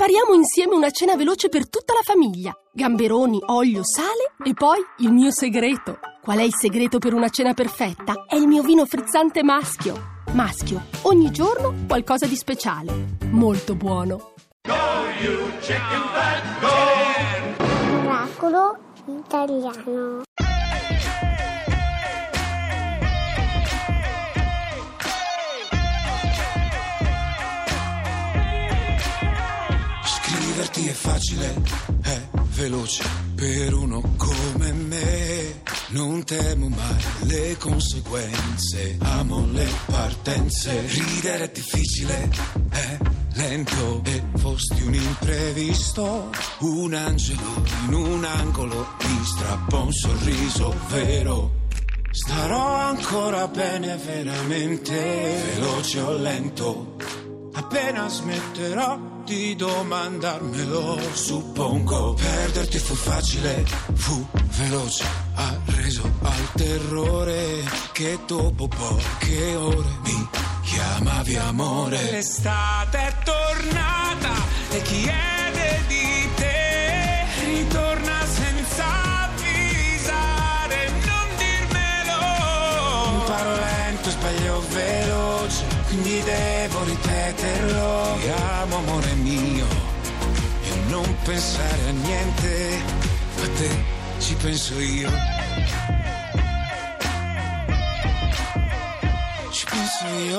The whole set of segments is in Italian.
Prepariamo insieme una cena veloce per tutta la famiglia. Gamberoni, olio, sale e poi il mio segreto. Qual è il segreto per una cena perfetta? È il mio vino frizzante maschio. Maschio, ogni giorno qualcosa di speciale. Molto buono. Oracolo italiano. Scriverti è facile, è veloce per uno come me. Non temo mai le conseguenze, amo le partenze. Ridere è difficile, è lento e fosti un imprevisto. Un angelo in un angolo mi strappa un sorriso vero. Starò ancora bene veramente, veloce o lento. Appena smetterò di domandarmelo, suppongo perderti fu facile, fu veloce, ha reso al terrore che dopo poche ore mi chiamavi amore. L'estate è tornata e chiede di te, ritorna senza veloce, quindi devo ripeterlo. Ti amo amore mio e non pensare a niente, a te ci penso io. Ci penso io.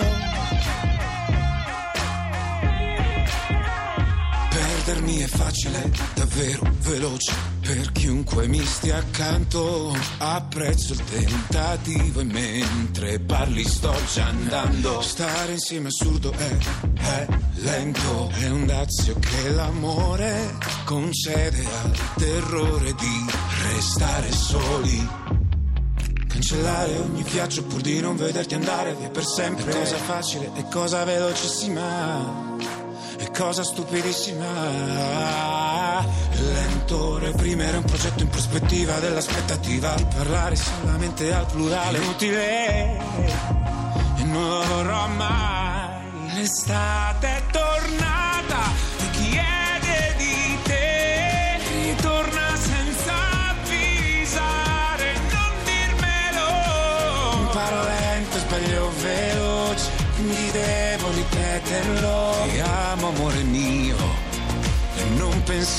Perdermi è facile, davvero veloce, per chiunque mi stia accanto. Apprezzo il tentativo e mentre parli sto già andando. Stare insieme è assurdo è, è lento, è un dazio che l'amore concede al terrore di restare soli. Cancellare ogni viaggio pur di non vederti andare via per sempre. È cosa facile e cosa velocissima. E cosa stupidissima. Lento reprimere un progetto in prospettiva dell'aspettativa. Di parlare solamente al plurale. Inutile. E non lo vorrò mai. L'estate è tornata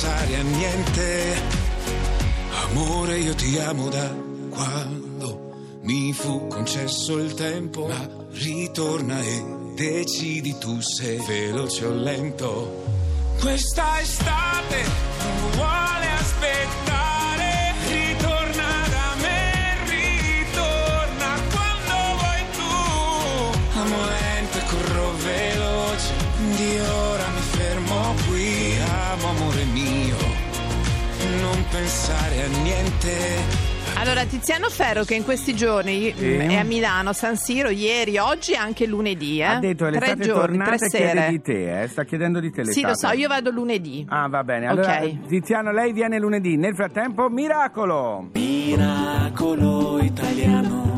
pensare a niente. Amore, io ti amo da quando mi fu concesso il tempo, ma ritorna e decidi tu se veloce o lento. Questa estate non vuole aspettare, ritorna da me, ritorna quando vuoi tu. Amo lento e corro veloce, di pensare a niente. Allora, Tiziano Ferro, che in questi giorni Sì. è a Milano, San Siro, ieri, oggi e anche lunedì. Eh? Ha detto tre l'estate giorni, tornata tre e chiede sere. di te, eh? sta chiedendo di te l'estate. Sì, lo so, io vado lunedì. Ah, va bene. Allora, Ok. Tiziano, lei viene lunedì. Nel frattempo, miracolo! Miracolo italiano.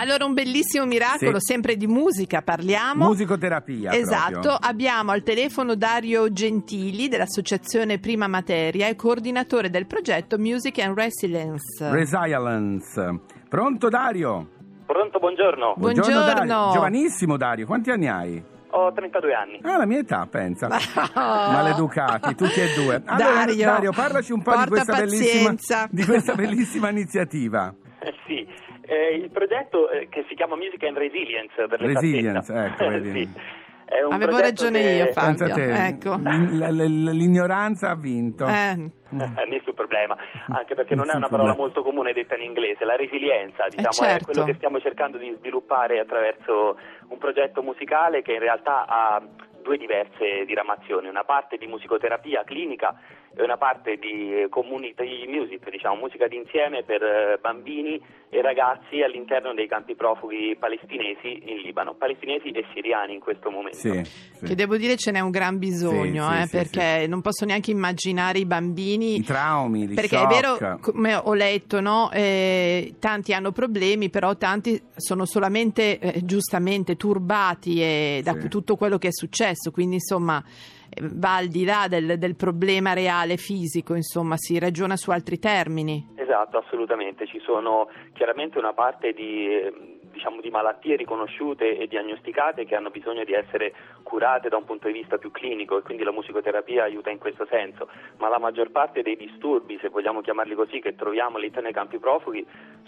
Allora, un bellissimo miracolo, Sì. sempre di musica parliamo. Musicoterapia. Esatto, proprio. abbiamo al telefono Dario Gentili dell'associazione Prima Materia e coordinatore del progetto Music and Resilience. Resilience. Pronto, Dario? Pronto, buongiorno. Buongiorno. Dario. Giovanissimo, Dario. Quanti anni hai? Ho 32 anni. Ah, la mia età, pensa. Maleducati, tutti e due. Allora, Dario, Dario, parlaci un po' di questa, di questa bellissima iniziativa. Eh, sì, eh, il progetto eh, che si chiama Music and Resilience per Resilience, l'esattezza. ecco, vedi. Sì. È un Avevo ragione che- io, Fabio. Ecco. l- l- l'ignoranza ha vinto. Eh, Eh, nessun problema, anche perché non è una parola molto comune detta in inglese. La resilienza, diciamo, certo. è quello che stiamo cercando di sviluppare attraverso un progetto musicale che in realtà ha due diverse diramazioni, una parte di musicoterapia clinica e una parte di eh, community music, diciamo musica d'insieme per eh, bambini e ragazzi all'interno dei campi profughi palestinesi in Libano, palestinesi e siriani in questo momento. Sì, sì. Che devo dire ce n'è un gran bisogno, Sì, eh, sì, perché non posso neanche immaginare i bambini. I traumi, gli perché shock. è vero, come ho letto, no? eh, tanti hanno problemi, però tanti sono solamente eh, giustamente turbati e da Sì. tutto quello che è successo. Successo, quindi insomma eh, va al di là del, del problema reale fisico, insomma si ragiona su altri termini. Esatto, assolutamente, ci sono chiaramente una parte di, eh, diciamo, di malattie riconosciute e diagnosticate che hanno bisogno di essere curate da un punto di vista più clinico e quindi la musicoterapia aiuta in questo senso, ma la maggior parte dei disturbi, se vogliamo chiamarli così, che troviamo all'interno dei campi profughi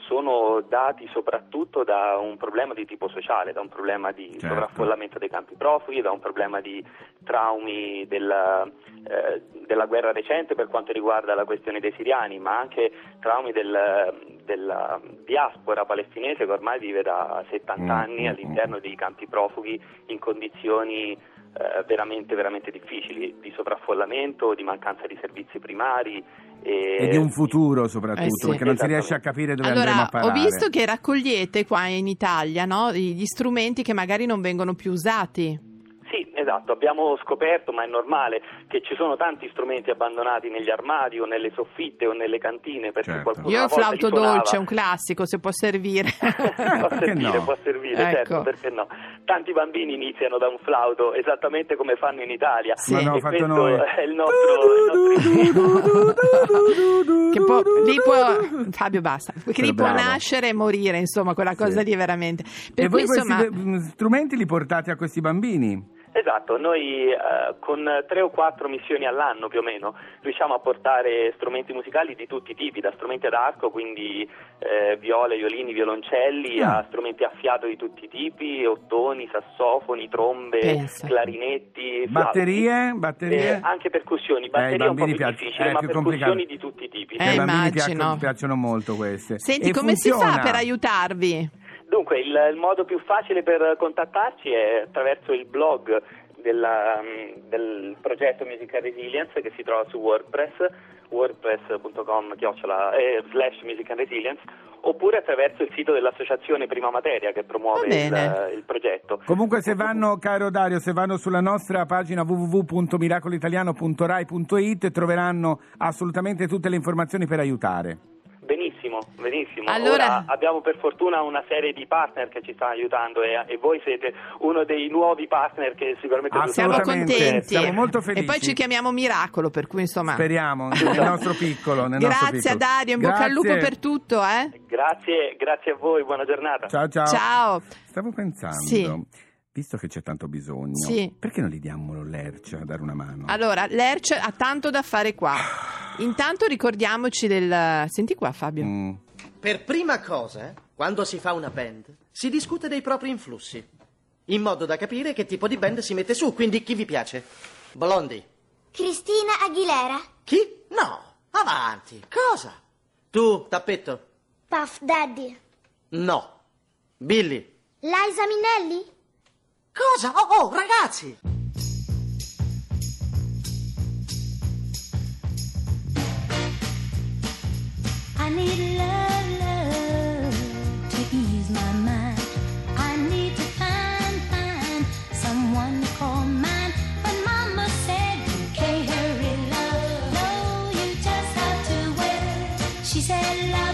sono dati soprattutto da un problema di tipo sociale, da un problema di Certo. sovraffollamento dei campi profughi, da un problema di traumi della, eh, della guerra recente per quanto riguarda la questione dei siriani, ma anche traumi del- della diaspora palestinese che ormai vive da 70 Mm, anni mm, all'interno dei campi profughi in condizioni eh, veramente, veramente difficili, di sovraffollamento, di mancanza di servizi primari. E, E di un futuro soprattutto, Eh sì. perché non si riesce a capire dove andremo Allora, a parare. ho visto che raccogliete qua in Italia no, gli strumenti che magari non vengono più usati. Esatto, abbiamo scoperto, ma è normale, che ci sono tanti strumenti abbandonati negli armadi o nelle soffitte o nelle cantine perché Certo. qualcuno Io il flauto dolce, un classico, se può servire. può Perché servire, no? può servire, Ecco. certo, perché no. Tanti bambini iniziano da un flauto esattamente come fanno in Italia. Sì. Ma abbiamo E fatto questo noi. è il nostro, che può, lì può, Fabio basta, che lì può nascere e morire, insomma, quella cosa Sì. lì veramente. Per e cui, voi insomma, questi mm, strumenti li portate a questi bambini? Esatto, noi eh, con tre o quattro missioni all'anno più o meno riusciamo a portare strumenti musicali di tutti i tipi, da strumenti ad arco, quindi eh, viole, violini, violoncelli, Ah. a strumenti a fiato di tutti i tipi, ottoni, sassofoni, trombe, Pensa. clarinetti. Batterie? Batterie? Eh, anche percussioni, ai batterie un po' più piace- difficili, è ma più percussioni di tutti i tipi. Eh, ai bambini immagino. piacciono, piacciono molto queste. senti, E come si fa funziona? per aiutarvi? Dunque, il, il modo più facile per contattarci è attraverso il blog della, mm, del progetto Musical Resilience che si trova su WordPress, wordpress.com chiocciola, eh, slash Music and Resilience, oppure attraverso il sito dell'associazione Prima Materia che promuove il, il progetto. Comunque se vanno, caro Dario, se vanno sulla nostra pagina www.miracolitaliano.rai.it troveranno assolutamente tutte le informazioni per aiutare. Benissimo, benissimo. Allora- Ora abbiamo per fortuna una serie di partner che ci stanno aiutando e, e voi siete uno dei nuovi partner che sicuramente Ah, Siamo contenti. siamo molto felici. E poi ci chiamiamo Miracolo, per cui insomma. Speriamo, nel nostro piccolo. Nel nostro Grazie a piccolo. Dario, in bocca al lupo Grazie. per tutto, eh? Grazie, grazie a voi, buona giornata. Ciao, ciao. Ciao. Stavo pensando, Sì. Visto che c'è tanto bisogno, Sì. perché non gli diamo l'erce a dare una mano? Allora, l'Erce ha tanto da fare qua. Intanto ricordiamoci del... Senti qua Fabio. Mm. Per prima cosa, quando si fa una band, si discute dei propri influssi, in modo da capire che tipo di band si mette su, quindi chi vi piace. Blondi. Cristina Aguilera. Chi? No, avanti. Cosa? Tu, tappetto? Puff Daddy. No. Billy. Liza Minnelli. Cosa? Oh, oh, ragazzi! I need love, love to ease my mind. I need to find, find someone to call mine. But Mama said you can't hurry love. No, you just have to wait. She said love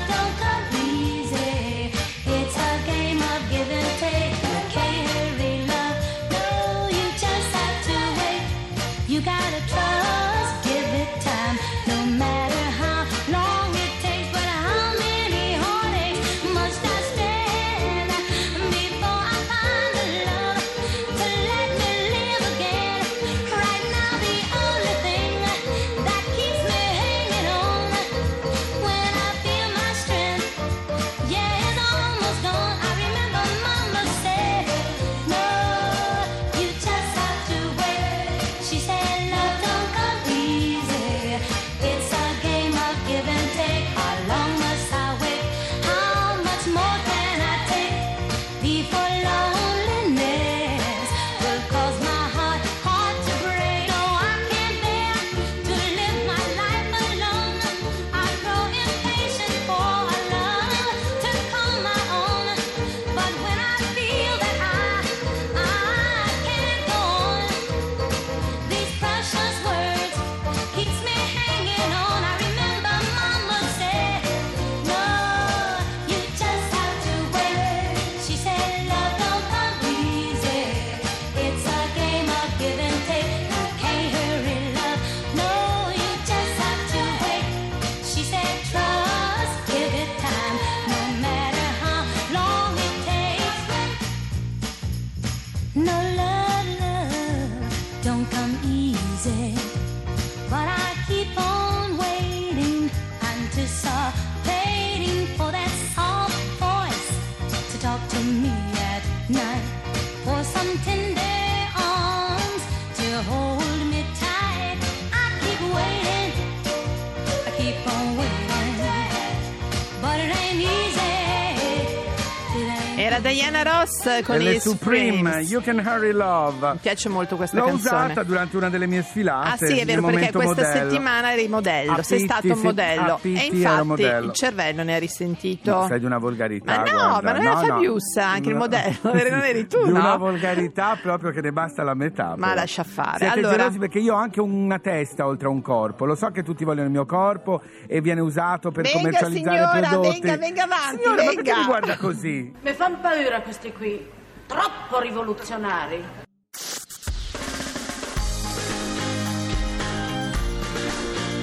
Era Diana Ross con le i Supreme, Supremes. You Can Hurry Love. Mi piace molto questa L'ho canzone. usata durante una delle mie sfilate. Ah sì, è vero, perché questa modello. settimana eri modello, A sei stato un modello. a Pitti e infatti modello. il cervello ne ha risentito. No, sei di una volgarità. Ma no, guarda. ma non era No, no. Fabiussa, anche il No. modello, non eri tu, Di no? una volgarità proprio che ne basta la metà. Ma però. lascia fare. Siete Allora- gelosi perché io ho anche una testa oltre a un corpo. Lo so che tutti vogliono il mio corpo e viene usato per Venga, commercializzare signora, prodotti. venga, venga avanti, Signora, ma perché venga. mi guarda così? Fanno paura questi qui, troppo rivoluzionari.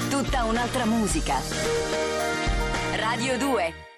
Tutta un'altra musica. Radio 2